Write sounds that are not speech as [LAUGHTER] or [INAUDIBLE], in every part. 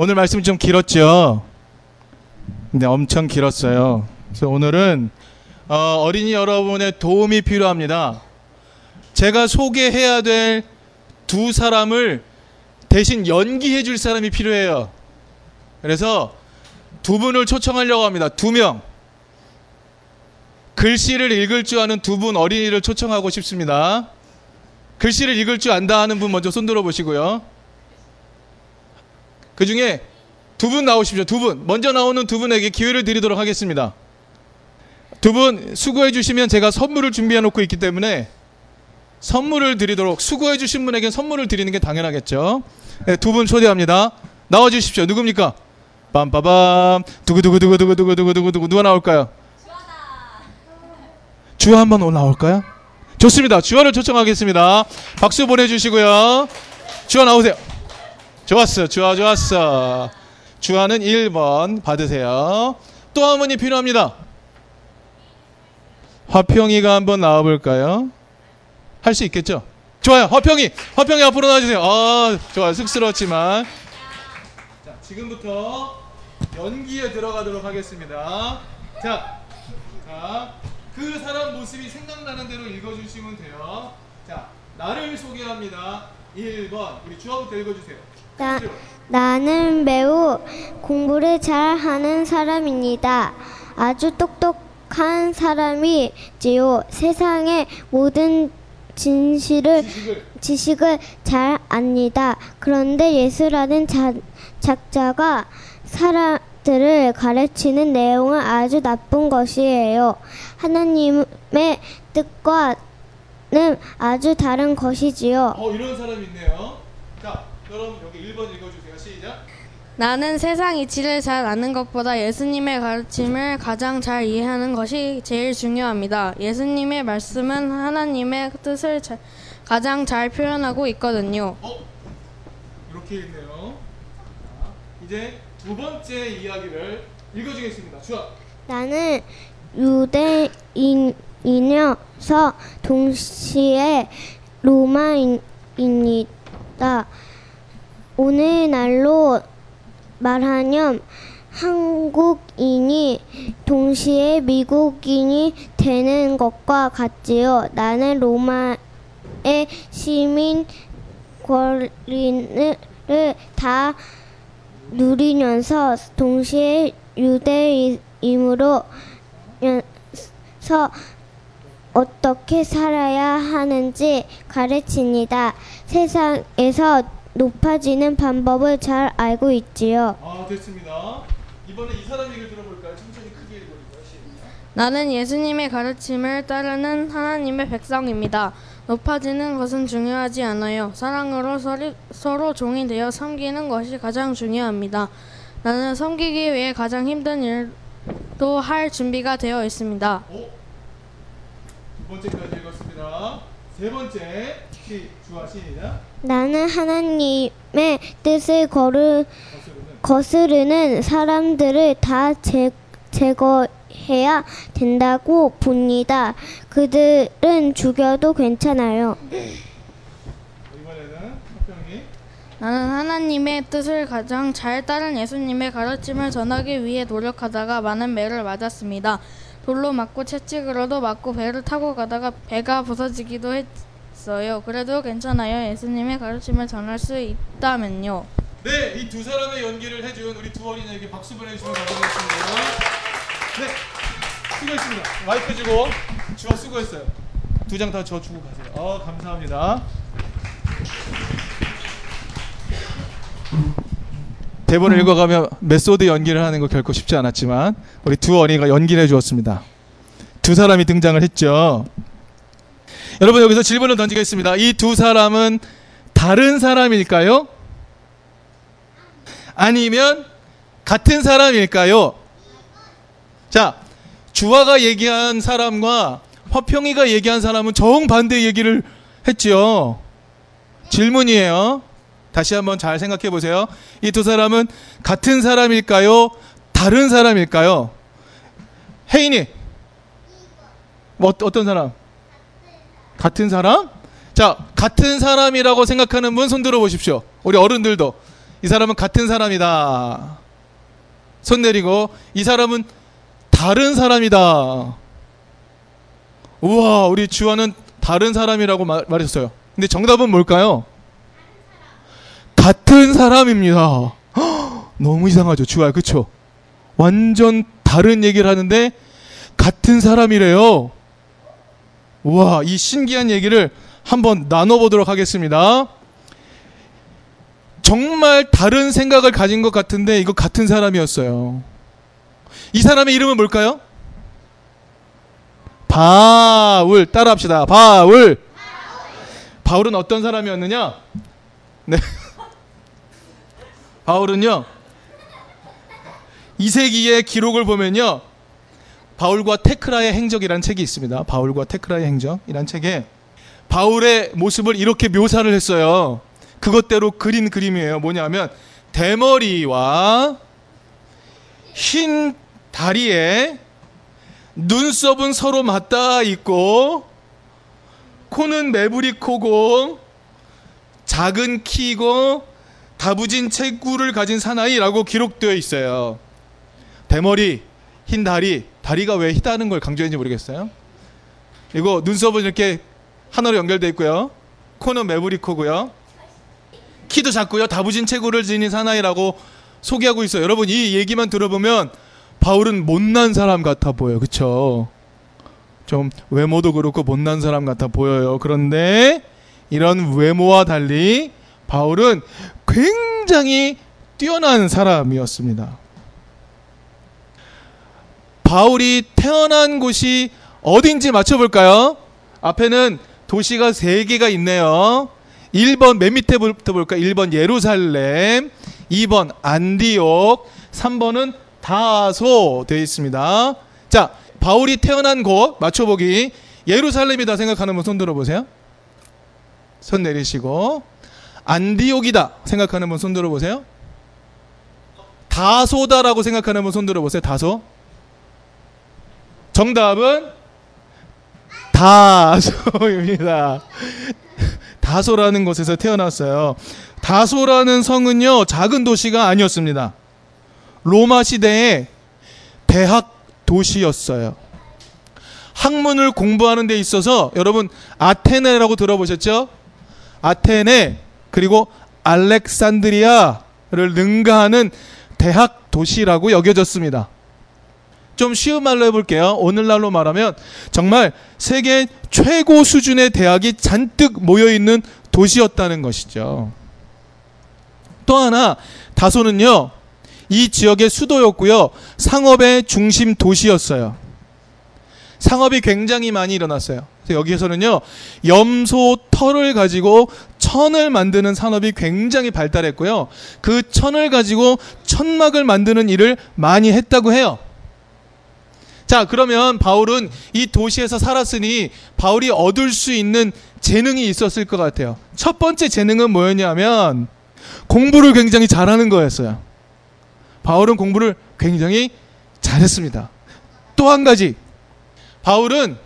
오늘 말씀이 좀 길었죠. 근데 엄청 길었어요. 그래서 오늘은 어, 어린이 여러분의 도움이 필요합니다. 제가 소개해야 될 두 사람을 대신 연기해 줄 사람이 필요해요. 그래서 두 분을 초청하려고 합니다. 두 명. 글씨를 읽을 줄 아는 두 분 어린이를 초청하고 싶습니다. 글씨를 읽을 줄 안다 하는 분 먼저 손들어 보시고요. 그 중에 두 분 나오십시오. 두 분. 먼저 나오는 두 분에게 기회를 드리도록 하겠습니다. 두 분 수고해 주시면 제가 선물을 준비해 놓고 있기 때문에 선물을 드리도록 수고해 주신 분에게 선물을 드리는 게 당연하겠죠. 네, 두분 초대합니다. 나와 주십시오. 누굽니까? 빰빠밤. 두구두구두구두구두구두구두구 누가 나올까요? 주아 한번 올라올까요? 좋습니다. 주아를 초청하겠습니다. 박수 보내주시고요. 주아 나오세요. 좋았어. 주아 좋았어. 주아는 1번 받으세요. 또 한 분이 필요합니다. 화평이가 한번 나와볼까요? 할 수 있겠죠? 좋아요. 화평이. 화평이 앞으로 나와주세요. 아, 좋아요. 쑥스럽지만. 자, 지금부터 연기에 들어가도록 하겠습니다. 자, 자, 그 사람 모습이 생각나는 대로 읽어주시면 돼요. 자, 나를 소개합니다. 1번. 우리 주아부터 읽어주세요. 나, 나는 매우 공부를 잘 하는 사람입니다. 아주 똑똑한 사람이지요. 세상의 모든 진실을 지식을. 지식을 잘 압니다. 그런데 예수라는 자, 작자가 사람들을 가르치는 내용은 아주 나쁜 것이에요. 하나님의 뜻과는 아주 다른 것이지요. 어, 이런 사람이 있네요. 자, 그럼 여기 1번 읽어주세요. 시작. 나는 세상 이치를 잘 아는 것보다 예수님의 가르침을 가장 잘 이해하는 것이 제일 중요합니다. 예수님의 말씀은 하나님의 뜻을 자- 가장 잘 표현하고 있거든요. 어? 이렇게 있네요. 자, 이제 두 번째 이야기를 읽어주겠습니다. 주아. 나는 유대인이면서 동시에 로마인입니다. 오늘날로 말하면 한국인이 동시에 미국인이 되는 것과 같지요. 나는 로마의 시민 권리를 다 누리면서 동시에 유대인으로 서 어떻게 살아야 하는지 가르칩니다. 세상에서 높아지는 방법을 잘 알고 있지요. 아, 됐습니다. 이번에 이 사람 얘기를 들어볼까요? 천천히 크게 읽어볼까요? 시작. 나는 예수님의 가르침을 따르는 하나님의 백성입니다. 높아지는 것은 중요하지 않아요. 사랑으로 서리, 서로 종이 되어 섬기는 것이 가장 중요합니다. 나는 섬기기 위해 가장 힘든 일도 할 준비가 되어 있습니다. 오. 두 번째까지 읽었습니다. 세 번째. 시, 주아 시작. 나는 하나님의 뜻을 거르, 거스르는. 사람들을 다 제, 제거해야 된다고 봅니다. 그들은 죽여도 괜찮아요. 나는 하나님의 뜻을 가장 잘 따른 예수님의 가르침을 전하기 위해 노력하다가 많은 매를 맞았습니다. 돌로 맞고 채찍으로도 맞고 배를 타고 가다가 배가 부서지기도 했 어요. 그래도 괜찮아요. 예수님의 가르침을 전할 수 있다면요. 네, 이 두 사람의 연기를 해준 우리 두 어린이에게 박수 보내주시면 감사하겠습니다. 네, 수고했습니다. 마이크 주고 주어 수고했어요. 두 장 다 저 주고 가세요. 어, 감사합니다. 대본을 읽어가며 메소드 연기를 하는 거 결코 쉽지 않았지만 우리 두 어린이가 연기를 해주었습니다. 두 사람이 등장을 했죠. 여러분 여기서 질문을 던지겠습니다. 이 두 사람은 다른 사람일까요? 아니면 같은 사람일까요? 자, 주화가 얘기한 사람과 화평이가 얘기한 사람은 정반대 얘기를 했지요. 질문이에요. 다시 한번 잘 생각해 보세요. 이 두 사람은 같은 사람일까요? 다른 사람일까요? 혜인이 뭐 어- 어떤 사람? 같은 사람? 자, 같은 사람이라고 생각하는 분 손 들어 보십시오. 우리 어른들도 이 사람은 같은 사람이다. 손 내리고 이 사람은 다른 사람이다. 우와, 우리 주와는 다른 사람이라고 말, 말했어요. 근데 정답은 뭘까요? 같은 사람입니다. 헉, [GASPS] 너무 이상하죠, 주와, 그쵸? 완전 다른 얘기를 하는데 같은 사람이래요. 우와, 이 신기한 얘기를 한번 나눠보도록 하겠습니다. 정말 다른 생각을 가진 것 같은데 이거 같은 사람이었어요. 이 사람의 이름은 뭘까요? 바울 따라합시다. 바울. 바울은 어떤 사람이었느냐? 네. [LAUGHS] 바울은요. 이 세기의 기록을 보면요. 바울과 테크라의 행적이라는 책이 있습니다. 바울과 테크라의 행적이라는 책에 바울의 모습을 이렇게 묘사를 했어요. 그것대로 그린 그림이에요. 뭐냐면 대머리와 흰 다리에 눈썹은 서로 맞닿아 있고 코는 매부리 코고 작은 키고 다부진 체구를 가진 사나이라고 기록되어 있어요. 대머리, 흰 다리, 다리가 왜 희다는 걸 강조했는지 모르겠어요. 이거 눈썹은 이렇게 하나로 연결되어 있고요. 코는 매부리 코고요. 키도 작고요. 다부진 체구를 지닌 사나이라고 소개하고 있어요. 여러분 이 얘기만 들어보면 바울은 못난 사람 같아 보여요. 그쵸? 좀 외모도 그렇고 못난 사람 같아 보여요. 그런데 이런 외모와 달리 바울은 굉장히 뛰어난 사람이었습니다. 바울이 태어난 곳이 어딘지 맞춰볼까요? 앞에는 도시가 세 개가 있네요. 1번 맨 밑에부터 볼까? 1번 예루살렘, 2번 안디옥, 3번은 다소 되어 있습니다. 자, 바울이 태어난 곳 맞춰보기. 예루살렘이다 생각하는 분 손 들어보세요. 손 내리시고 안디옥이다 생각하는 분 손 들어보세요. 다소다라고 생각하는 분 손 들어보세요. 다소. 정답은 다소입니다. 다소라는 곳에서 태어났어요. 다소라는 성은요, 작은 도시가 아니었습니다. 로마 시대의 대학 도시였어요. 학문을 공부하는 데 있어서 여러분 아테네라고 들어보셨죠? 아테네 그리고 알렉산드리아를 능가하는 대학 도시라고 여겨졌습니다. 좀 쉬운 말로 해볼게요. 오늘날로 말하면 정말 세계 최고 수준의 대학이 잔뜩 모여 있는 도시였다는 것이죠. 또 하나 다소는요 이 지역의 수도였고요 상업의 중심 도시였어요. 상업이 굉장히 많이 일어났어요. 여기에서는요 염소 털을 가지고 천을 만드는 산업이 굉장히 발달했고요 그 천을 가지고 천막을 만드는 일을 많이 했다고 해요. 자, 그러면 바울은 이 도시에서 살았으니 바울이 얻을 수 있는 재능이 있었을 것 같아요. 첫 번째 재능은 뭐였냐면 공부를 굉장히 잘하는 거였어요. 바울은 공부를 굉장히 잘했습니다. 또 한 가지. 바울은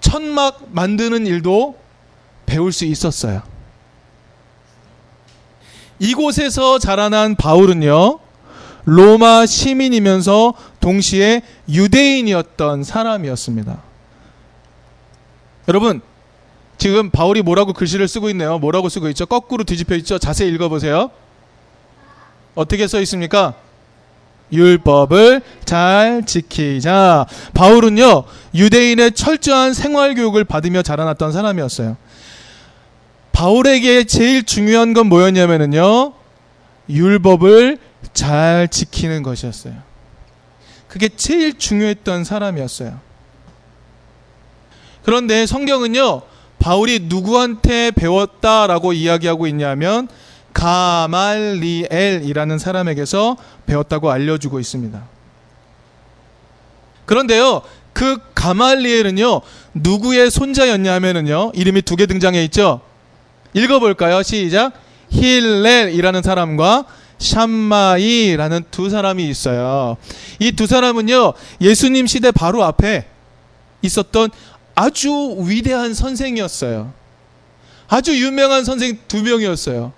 천막 만드는 일도 배울 수 있었어요. 이곳에서 자라난 바울은요, 로마 시민이면서 동시에 유대인이었던 사람이었습니다. 여러분, 지금 바울이 뭐라고 글씨를 쓰고 있네요. 뭐라고 쓰고 있죠? 거꾸로 뒤집혀 있죠? 자세히 읽어보세요. 어떻게 써 있습니까? 율법을 잘 지키자. 바울은요, 유대인의 철저한 생활 교육을 받으며 자라났던 사람이었어요. 바울에게 제일 중요한 건 뭐였냐면요, 율법을 잘 지키는 것이었어요. 그게 제일 중요했던 사람이었어요. 그런데 성경은요, 바울이 누구한테 배웠다라고 이야기하고 있냐면, 가말리엘이라는 사람에게서 배웠다고 알려주고 있습니다. 그런데요, 그 가말리엘은요, 누구의 손자였냐 하면은요, 이름이 두 개 등장해 있죠? 읽어볼까요? 시작. 힐렐이라는 사람과 샴마이라는 두 사람이 있어요. 이 두 사람은요, 예수님 시대 바로 앞에 있었던 아주 위대한 선생이었어요. 아주 유명한 선생 두 명이었어요.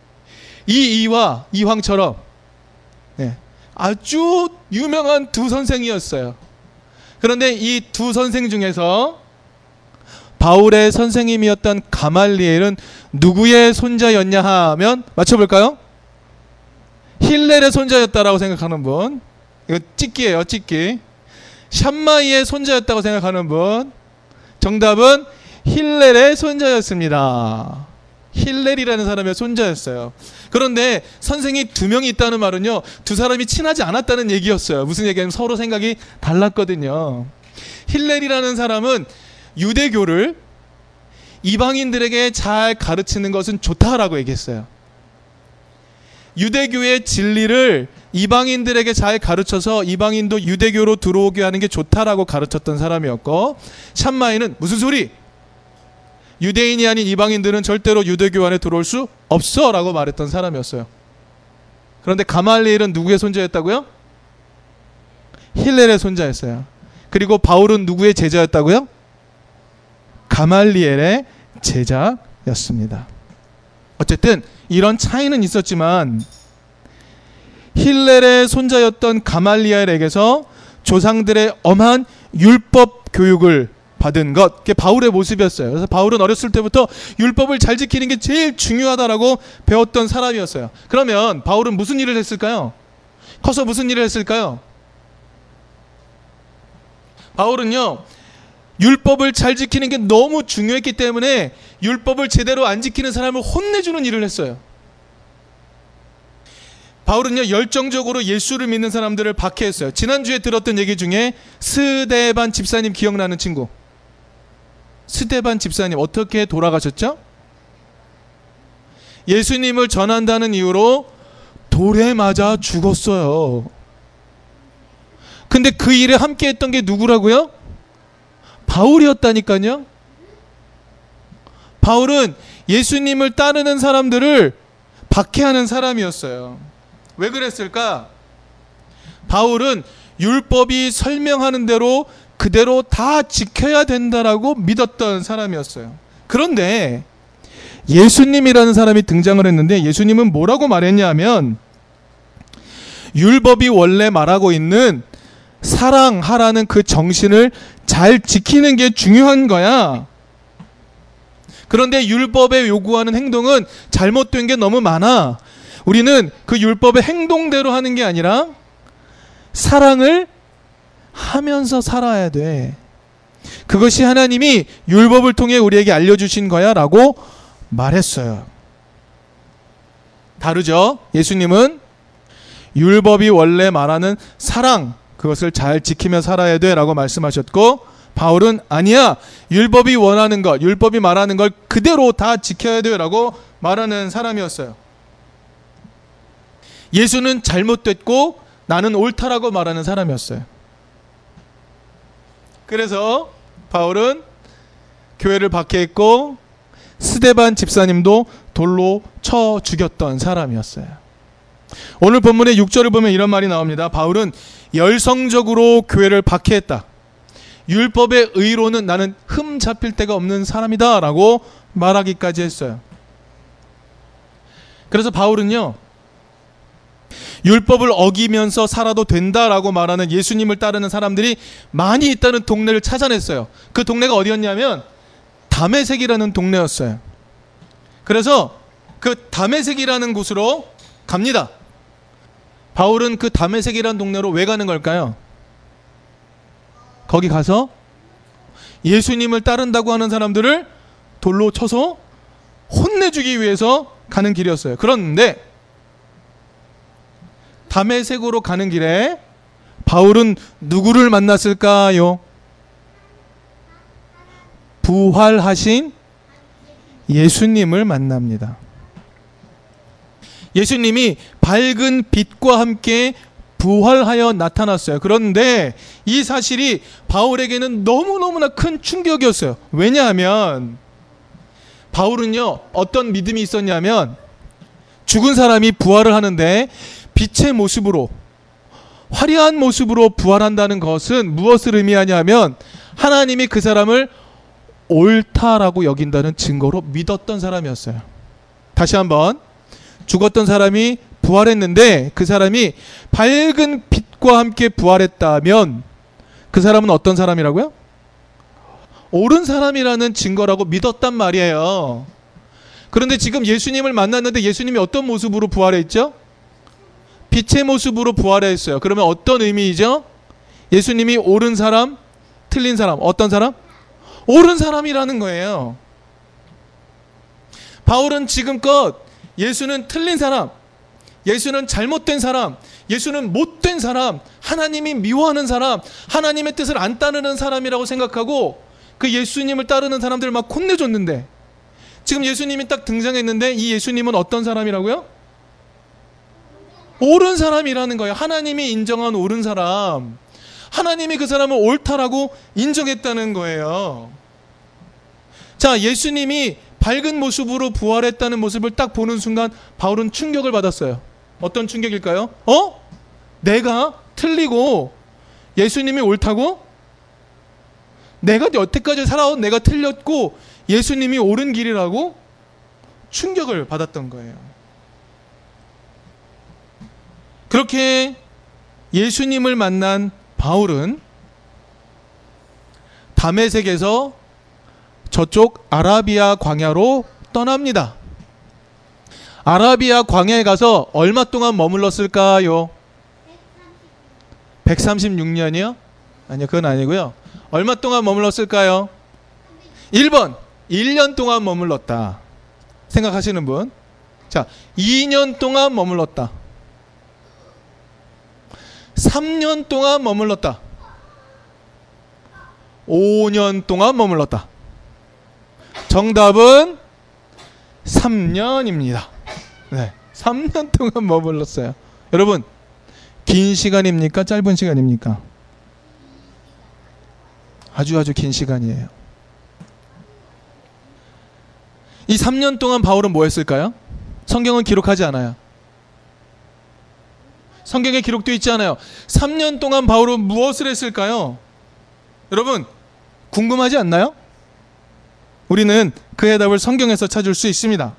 이 이와 이황처럼 네, 아주 유명한 두 선생이었어요. 그런데 이 두 선생 중에서 바울의 선생님이었던 가말리엘은 누구의 손자였냐 하면 맞춰볼까요? 힐렐의 손자였다라고 생각하는 분. 이거 찍기예요, 찍기. 샴마이의 손자였다고 생각하는 분. 정답은 힐렐의 손자였습니다. 힐렐이라는 사람의 손자였어요. 그런데 선생이 두 명이 있다는 말은요, 두 사람이 친하지 않았다는 얘기였어요. 무슨 얘기냐면 서로 생각이 달랐거든요. 힐렐이라는 사람은 유대교를 이방인들에게 잘 가르치는 것은 좋다라고 얘기했어요. 유대교의 진리를 이방인들에게 잘 가르쳐서 이방인도 유대교로 들어오게 하는 게 좋다라고 가르쳤던 사람이었고 샴마이는 무슨 소리? 유대인이 아닌 이방인들은 절대로 유대교 안에 들어올 수 없어라고 말했던 사람이었어요. 그런데 가말리엘은 누구의 손자였다고요? 힐렐의 손자였어요. 그리고 바울은 누구의 제자였다고요? 가말리엘의 제자였습니다. 어쨌든 이런 차이는 있었지만 힐렐의 손자였던 가말리엘에게서 조상들의 엄한 율법 교육을 받은 것, 그게 바울의 모습이었어요. 그래서 바울은 어렸을 때부터 율법을 잘 지키는 게 제일 중요하다라고 배웠던 사람이었어요. 그러면 바울은 무슨 일을 했을까요? 커서 무슨 일을 했을까요? 바울은요, 율법을 잘 지키는 게 너무 중요했기 때문에 율법을 제대로 안 지키는 사람을 혼내주는 일을 했어요. 바울은요 열정적으로 예수를 믿는 사람들을 박해했어요. 지난주에 들었던 얘기 중에 스데반 집사님 기억나는 친구. 스데반 집사님 어떻게 돌아가셨죠? 예수님을 전한다는 이유로 돌에 맞아 죽었어요. 근데 그 일에 함께 했던 게 누구라고요? 바울이었다니까요. 바울은 예수님을 따르는 사람들을 박해하는 사람이었어요. 왜 그랬을까? 바울은 율법이 설명하는 대로 그대로 다 지켜야 된다라고 믿었던 사람이었어요. 그런데 예수님이라는 사람이 등장을 했는데 예수님은 뭐라고 말했냐면 율법이 원래 말하고 있는 사랑하라는 그 정신을 잘 지키는 게 중요한 거야. 그런데 율법에 요구하는 행동은 잘못된 게 너무 많아. 우리는 그 율법의 행동대로 하는 게 아니라 사랑을 하면서 살아야 돼. 그것이 하나님이 율법을 통해 우리에게 알려주신 거야 라고 말했어요. 다르죠? 예수님은 율법이 원래 말하는 사랑, 그것을 잘 지키며 살아야 돼 라고 말씀하셨고, 바울은 아니야. 율법이 원하는 것, 율법이 말하는 걸 그대로 다 지켜야 돼 라고 말하는 사람이었어요. 예수는 잘못됐고 나는 옳다라고 말하는 사람이었어요. 그래서 바울은 교회를 박해했고 스데반 집사님도 돌로 쳐 죽였던 사람이었어요. 오늘 본문의 6절을 보면 이런 말이 나옵니다. 바울은 열성적으로 교회를 박해했다. 율법의 의로는 나는 흠 잡힐 데가 없는 사람이다. 라고 말하기까지 했어요. 그래서 바울은요, 율법을 어기면서 살아도 된다라고 말하는 예수님을 따르는 사람들이 많이 있다는 동네를 찾아냈어요. 그 동네가 어디였냐면 담에색이라는 동네였어요. 그래서 그 담에색이라는 곳으로 갑니다. 바울은 그 담에색이라는 동네로 왜 가는 걸까요? 거기 가서 예수님을 따른다고 하는 사람들을 돌로 쳐서 혼내주기 위해서 가는 길이었어요. 그런데 담에색으로 가는 길에 바울은 누구를 만났을까요? 부활하신 예수님을 만납니다. 예수님이 밝은 빛과 함께 부활하여 나타났어요. 그런데 이 사실이 바울에게는 너무너무나 큰 충격이었어요. 왜냐하면 바울은요, 어떤 믿음이 있었냐면 죽은 사람이 부활을 하는데 빛의 모습으로 화려한 모습으로 부활한다는 것은 무엇을 의미하냐면 하나님이 그 사람을 옳다라고 여긴다는 증거로 믿었던 사람이었어요. 다시 한번 죽었던 사람이 부활했는데 그 사람이 밝은 빛과 함께 부활했다면 그 사람은 어떤 사람이라고요? 옳은 사람이라는 증거라고 믿었단 말이에요. 그런데 지금 예수님을 만났는데 예수님이 어떤 모습으로 부활했죠? 빛의 모습으로 부활했어요. 그러면 어떤 의미이죠? 예수님이 옳은 사람, 틀린 사람, 어떤 사람? 옳은 사람이라는 거예요. 바울은 지금껏 예수는 틀린 사람, 예수는 잘못된 사람, 예수는 못된 사람, 하나님이 미워하는 사람, 하나님의 뜻을 안 따르는 사람이라고 생각하고 그 예수님을 따르는 사람들 막 혼내줬는데 지금 예수님이 딱 등장했는데 이 예수님은 어떤 사람이라고요? 옳은 사람이라는 거예요. 하나님이 인정한 옳은 사람. 하나님이 그 사람을 옳다라고 인정했다는 거예요. 자, 예수님이 밝은 모습으로 부활했다는 모습을 딱 보는 순간 바울은 충격을 받았어요. 어떤 충격일까요? 어? 내가 틀리고 예수님이 옳다고? 내가 여태까지 살아온 내가 틀렸고 예수님이 옳은 길이라고 충격을 받았던 거예요. 그렇게 예수님을 만난 바울은 담에색에서 저쪽 아라비아 광야로 떠납니다. 아라비아 광야에 가서 얼마 동안 머물렀을까요? 136년이요? 아니요, 그건 아니고요. 얼마 동안 머물렀을까요? 1번, 1년 동안 머물렀다. 생각하시는 분? 자, 2년 동안 머물렀다. 3년 동안 머물렀다. 5년 동안 머물렀다. 정답은 3년입니다. 네. 3년 동안 머물렀어요. 여러분, 긴 시간입니까? 짧은 시간입니까? 아주 아주 긴 시간이에요. 이 3년 동안 바울은 뭐 했을까요? 성경은 기록하지 않아요. 성경에 기록되어 있지 않아요. 3년 동안 바울은 무엇을 했을까요? 여러분, 궁금하지 않나요? 우리는 그 해답을 성경에서 찾을 수 있습니다.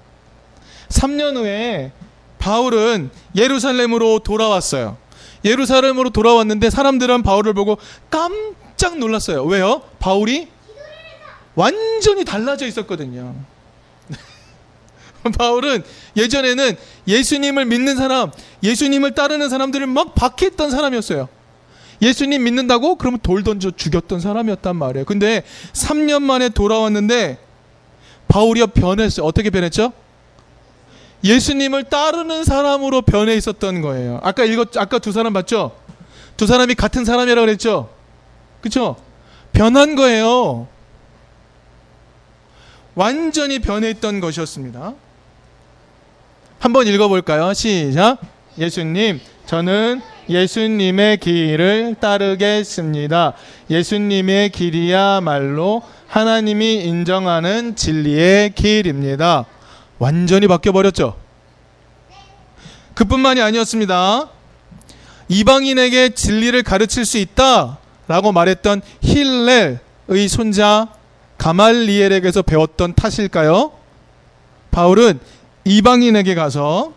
3년 후에 바울은 예루살렘으로 돌아왔어요. 예루살렘으로 돌아왔는데 사람들은 바울을 보고 깜짝 놀랐어요. 왜요? 바울이 완전히 달라져 있었거든요. [LAUGHS] 바울은 예전에는 예수님을 믿는 사람, 예수님을 따르는 사람들을 막 박해했던 사람이었어요. 예수님 믿는다고? 그러면 돌 던져 죽였던 사람이었단 말이에요. 근데 3년 만에 돌아왔는데 바울이 변했어요. 어떻게 변했죠? 예수님을 따르는 사람으로 변해 있었던 거예요. 아까 읽었, 아까 두 사람 봤죠? 두 사람이 같은 사람이라고 그랬죠? 그쵸? 변한 거예요. 완전히 변해 있던 것이었습니다. 한번 읽어볼까요? 시작. 예수님, 저는 예수님의 길을 따르겠습니다. 예수님의 길이야말로 하나님이 인정하는 진리의 길입니다. 완전히 바뀌어버렸죠. 그뿐만이 아니었습니다. 이방인에게 진리를 가르칠 수 있다 라고 말했던 힐렐의 손자 가말리엘에게서 배웠던 탓일까요? 바울은 이방인에게 가서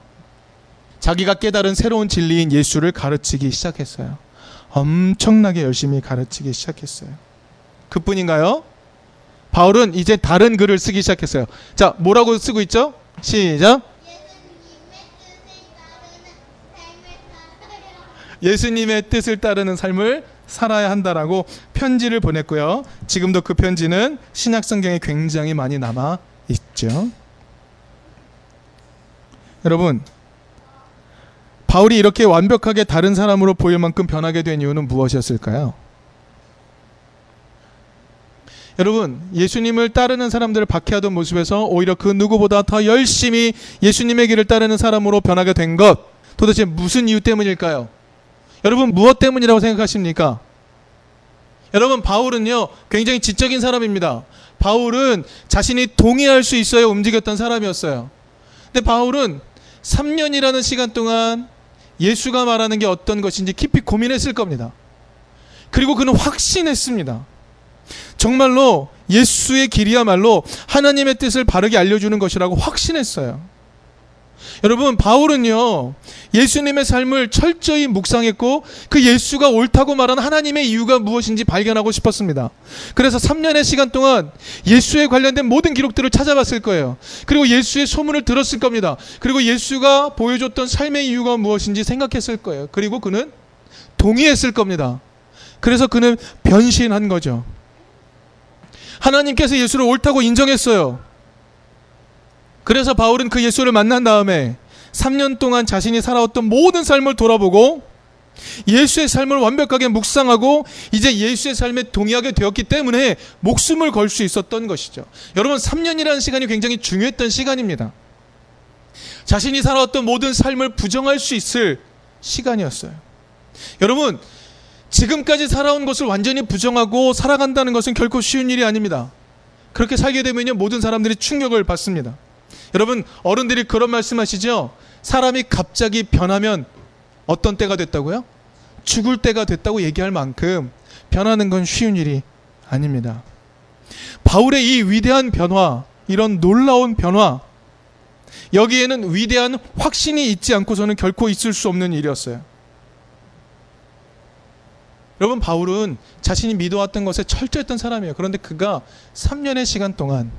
자기가 깨달은 새로운 진리인 예수를 가르치기 시작했어요. 엄청나게 열심히 가르치기 시작했어요. 그뿐인가요? 바울은 이제 다른 글을 쓰기 시작했어요. 자, 뭐라고 쓰고 있죠? 시작. 예수님의 뜻을 따르는 삶을 살아야 한다라고 편지를 보냈고요. 지금도 그 편지는 신약 성경에 굉장히 많이 남아 있죠. 여러분, 바울이 이렇게 완벽하게 다른 사람으로 보일 만큼 변하게 된 이유는 무엇이었을까요? 여러분, 예수님을 따르는 사람들을 박해하던 모습에서 오히려 그 누구보다 더 열심히 예수님의 길을 따르는 사람으로 변하게 된 것, 도대체 무슨 이유 때문일까요? 여러분, 무엇 때문이라고 생각하십니까? 여러분, 바울은요, 굉장히 지적인 사람입니다. 바울은 자신이 동의할 수 있어야 움직였던 사람이었어요. 근데 바울은 3년이라는 시간 동안 예수가 말하는 게 어떤 것인지 깊이 고민했을 겁니다. 그리고 그는 확신했습니다. 정말로 예수의 길이야말로 하나님의 뜻을 바르게 알려주는 것이라고 확신했어요. 여러분 바울은요 예수님의 삶을 철저히 묵상했고 그 예수가 옳다고 말한 하나님의 이유가 무엇인지 발견하고 싶었습니다. 그래서 3년의 시간 동안 예수에 관련된 모든 기록들을 찾아봤을 거예요. 그리고 예수의 소문을 들었을 겁니다. 그리고 예수가 보여줬던 삶의 이유가 무엇인지 생각했을 거예요. 그리고 그는 동의했을 겁니다. 그래서 그는 변신한 거죠. 하나님께서 예수를 옳다고 인정했어요. 그래서 바울은 그 예수를 만난 다음에 3년 동안 자신이 살아왔던 모든 삶을 돌아보고 예수의 삶을 완벽하게 묵상하고 이제 예수의 삶에 동의하게 되었기 때문에 목숨을 걸 수 있었던 것이죠. 여러분 3년이라는 시간이 굉장히 중요했던 시간입니다. 자신이 살아왔던 모든 삶을 부정할 수 있을 시간이었어요. 여러분 지금까지 살아온 것을 완전히 부정하고 살아간다는 것은 결코 쉬운 일이 아닙니다. 그렇게 살게 되면요 모든 사람들이 충격을 받습니다. 여러분 어른들이 그런 말씀하시죠. 사람이 갑자기 변하면 어떤 때가 됐다고요? 죽을 때가 됐다고 얘기할 만큼 변하는 건 쉬운 일이 아닙니다. 바울의 이 위대한 변화, 이런 놀라운 변화, 여기에는 위대한 확신이 있지 않고서는 결코 있을 수 없는 일이었어요. 여러분, 바울은 자신이 믿어왔던 것에 철저했던 사람이에요. 그런데 그가 3년의 시간 동안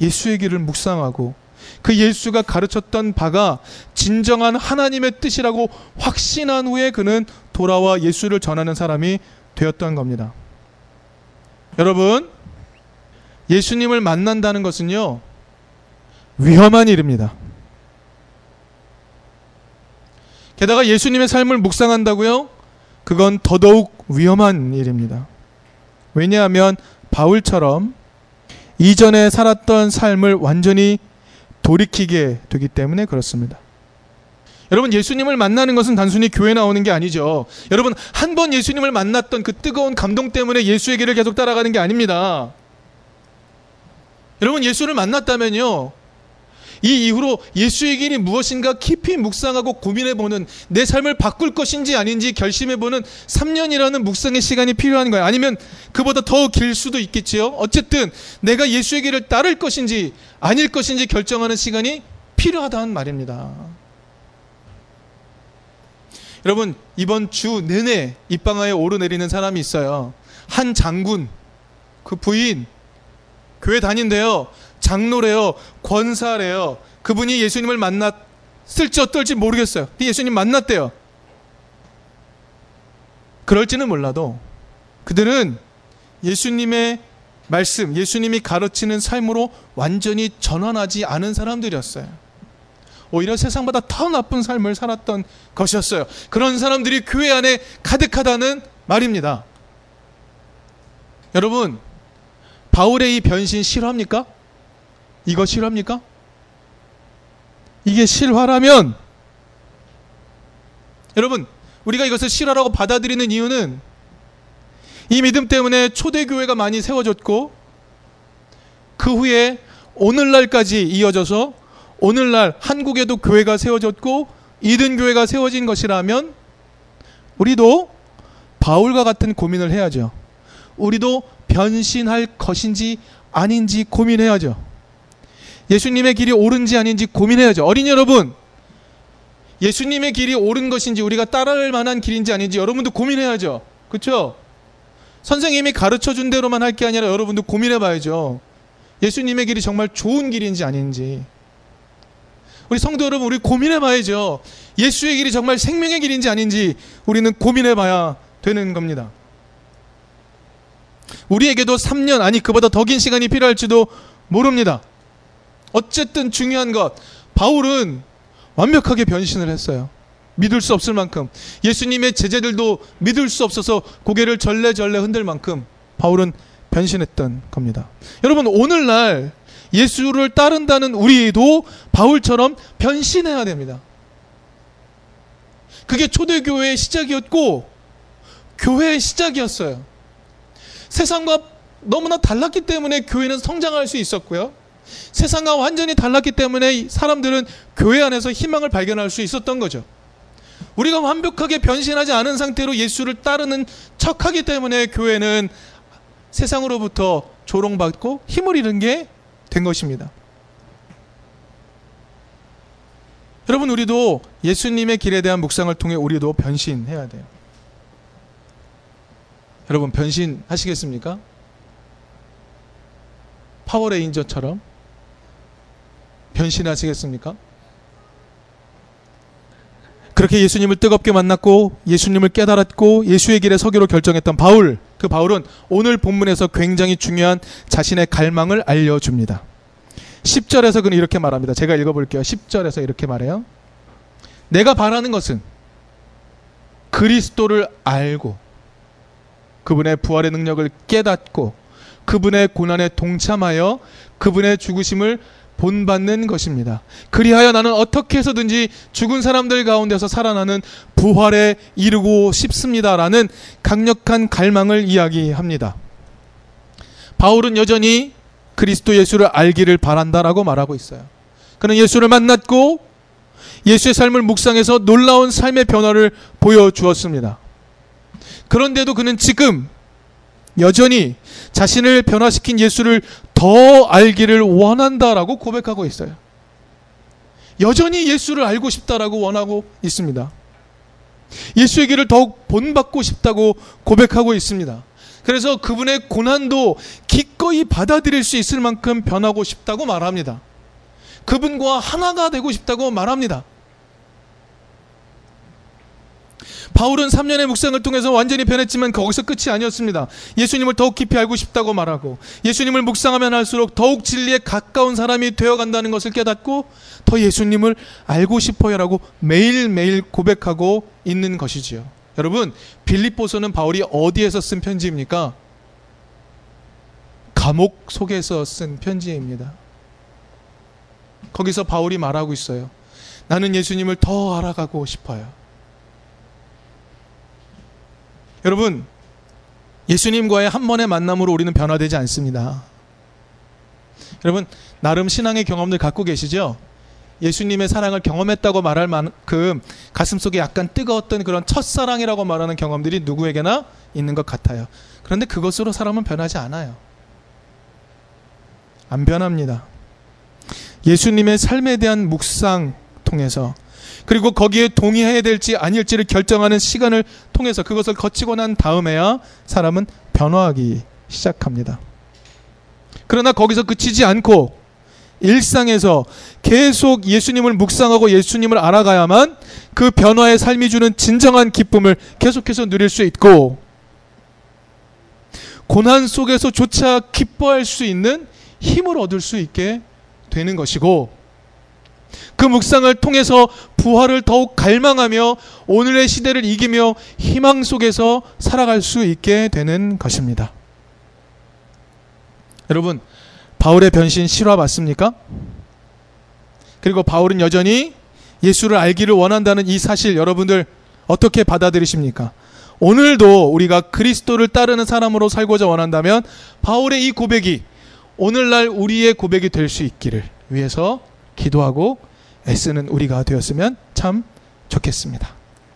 예수의 길을 묵상하고 그 예수가 가르쳤던 바가 진정한 하나님의 뜻이라고 확신한 후에 그는 돌아와 예수를 전하는 사람이 되었던 겁니다. 여러분, 예수님을 만난다는 것은요, 위험한 일입니다. 게다가 예수님의 삶을 묵상한다고요? 그건 더더욱 위험한 일입니다. 왜냐하면 바울처럼 이전에 살았던 삶을 완전히 돌이키게 되기 때문에 그렇습니다. 여러분 예수님을 만나는 것은 단순히 교회 나오는 게 아니죠. 여러분 한 번 예수님을 만났던 그 뜨거운 감동 때문에 예수의 길을 계속 따라가는 게 아닙니다. 여러분 예수를 만났다면요. 이 이후로 예수의 길이 무엇인가 깊이 묵상하고 고민해보는 내 삶을 바꿀 것인지 아닌지 결심해보는 3년이라는 묵상의 시간이 필요한 거예요. 아니면 그보다 더 길 수도 있겠지요. 어쨌든 내가 예수의 길을 따를 것인지 아닐 것인지 결정하는 시간이 필요하다는 말입니다. 여러분 이번 주 내내 입방아에 오르내리는 사람이 있어요. 한 장군 그 부인 교회 다닌대요. 장로래요. 권사래요. 그분이 예수님을 만났을지 어떨지 모르겠어요. 근데 예수님 만났대요. 그럴지는 몰라도 그들은 예수님의 말씀, 예수님이 가르치는 삶으로 완전히 전환하지 않은 사람들이었어요. 오히려 세상보다 더 나쁜 삶을 살았던 것이었어요. 그런 사람들이 교회 안에 가득하다는 말입니다. 여러분, 바울의 이 변신 실화입니까? 이거 실화입니까? 이게 실화라면 여러분 우리가 이것을 실화라고 받아들이는 이유는 이 믿음 때문에 초대교회가 많이 세워졌고 그 후에 오늘날까지 이어져서 오늘날 한국에도 교회가 세워졌고 이든 교회가 세워진 것이라면 우리도 바울과 같은 고민을 해야죠. 우리도 변신할 것인지 아닌지 고민해야죠. 예수님의 길이 옳은지 아닌지 고민해야죠. 어린이 여러분, 예수님의 길이 옳은 것인지 우리가 따라할 만한 길인지 아닌지 여러분도 고민해야죠. 그렇죠? 선생님이 가르쳐 준 대로만 할 게 아니라 여러분도 고민해 봐야죠. 예수님의 길이 정말 좋은 길인지 아닌지. 우리 성도 여러분, 우리 고민해 봐야죠. 예수의 길이 정말 생명의 길인지 아닌지 우리는 고민해 봐야 되는 겁니다. 우리에게도 3년, 아니, 그보다 더 긴 시간이 필요할지도 모릅니다. 어쨌든 중요한 것, 바울은 완벽하게 변신을 했어요. 믿을 수 없을 만큼. 예수님의 제자들도 믿을 수 없어서 고개를 절레절레 흔들 만큼 바울은 변신했던 겁니다. 여러분, 오늘날 예수를 따른다는 우리도 바울처럼 변신해야 됩니다. 그게 초대교회의 시작이었고, 교회의 시작이었어요. 세상과 너무나 달랐기 때문에 교회는 성장할 수 있었고요. 세상과 완전히 달랐기 때문에 사람들은 교회 안에서 희망을 발견할 수 있었던 거죠. 우리가 완벽하게 변신하지 않은 상태로 예수를 따르는 척하기 때문에 교회는 세상으로부터 조롱받고 힘을 잃은 게 된 것입니다. 여러분 우리도 예수님의 길에 대한 묵상을 통해 우리도 변신해야 돼요. 여러분 변신 하시겠습니까? 파워레인저처럼 변신하시겠습니까? 그렇게 예수님을 뜨겁게 만났고 예수님을 깨달았고 예수의 길에 서기로 결정했던 바울. 그 바울은 오늘 본문에서 굉장히 중요한 자신의 갈망을 알려줍니다. 10절에서 그는 이렇게 말합니다. 제가 읽어볼게요. 10절에서 이렇게 말해요. 내가 바라는 것은 그리스도를 알고 그분의 부활의 능력을 깨닫고 그분의 고난에 동참하여 그분의 죽으심을 본받는 것입니다. 그리하여 나는 어떻게 해서든지 죽은 사람들 가운데서 살아나는 부활에 이르고 싶습니다라는 강력한 갈망을 이야기합니다. 바울은 여전히 그리스도 예수를 알기를 바란다라고 말하고 있어요. 그는 예수를 만났고 예수의 삶을 묵상해서 놀라운 삶의 변화를 보여주었습니다. 그런데도 그는 지금 여전히 자신을 변화시킨 예수를 더 알기를 원한다라고 고백하고 있어요. 여전히 예수를 알고 싶다라고 원하고 있습니다. 예수의 길을 더욱 본받고 싶다고 고백하고 있습니다. 그래서 그분의 고난도 기꺼이 받아들일 수 있을 만큼 변하고 싶다고 말합니다. 그분과 하나가 되고 싶다고 말합니다. 바울은 3년의 묵상을 통해서 완전히 변했지만 거기서 끝이 아니었습니다. 예수님을 더욱 깊이 알고 싶다고 말하고 예수님을 묵상하면 할수록 더욱 진리에 가까운 사람이 되어 간다는 것을 깨닫고 더 예수님을 알고 싶어요라고 매일매일 고백하고 있는 것이지요. 여러분, 빌립보서는 바울이 어디에서 쓴 편지입니까? 감옥 속에서 쓴 편지입니다. 거기서 바울이 말하고 있어요. 나는 예수님을 더 알아가고 싶어요. 여러분, 예수님과의 한 번의 만남으로 우리는 변화되지 않습니다. 여러분, 나름 신앙의 경험들 갖고 계시죠? 예수님의 사랑을 경험했다고 말할 만큼 가슴 속에 약간 뜨거웠던 그런 첫사랑이라고 말하는 경험들이 누구에게나 있는 것 같아요. 그런데 그것으로 사람은 변하지 않아요. 안 변합니다. 예수님의 삶에 대한 묵상 통해서 그리고 거기에 동의해야 될지 아닐지를 결정하는 시간을 통해서 그것을 거치고 난 다음에야 사람은 변화하기 시작합니다. 그러나 거기서 그치지 않고 일상에서 계속 예수님을 묵상하고 예수님을 알아가야만 그 변화의 삶이 주는 진정한 기쁨을 계속해서 누릴 수 있고 고난 속에서조차 기뻐할 수 있는 힘을 얻을 수 있게 되는 것이고 그 묵상을 통해서 부활을 더욱 갈망하며 오늘의 시대를 이기며 희망 속에서 살아갈 수 있게 되는 것입니다. 여러분, 바울의 변신 실화 맞습니까? 그리고 바울은 여전히 예수를 알기를 원한다는 이 사실 여러분들 어떻게 받아들이십니까? 오늘도 우리가 그리스도를 따르는 사람으로 살고자 원한다면 바울의 이 고백이 오늘날 우리의 고백이 될 수 있기를 위해서 기도하고 애쓰는 우리가 되었으면 참 좋겠습니다.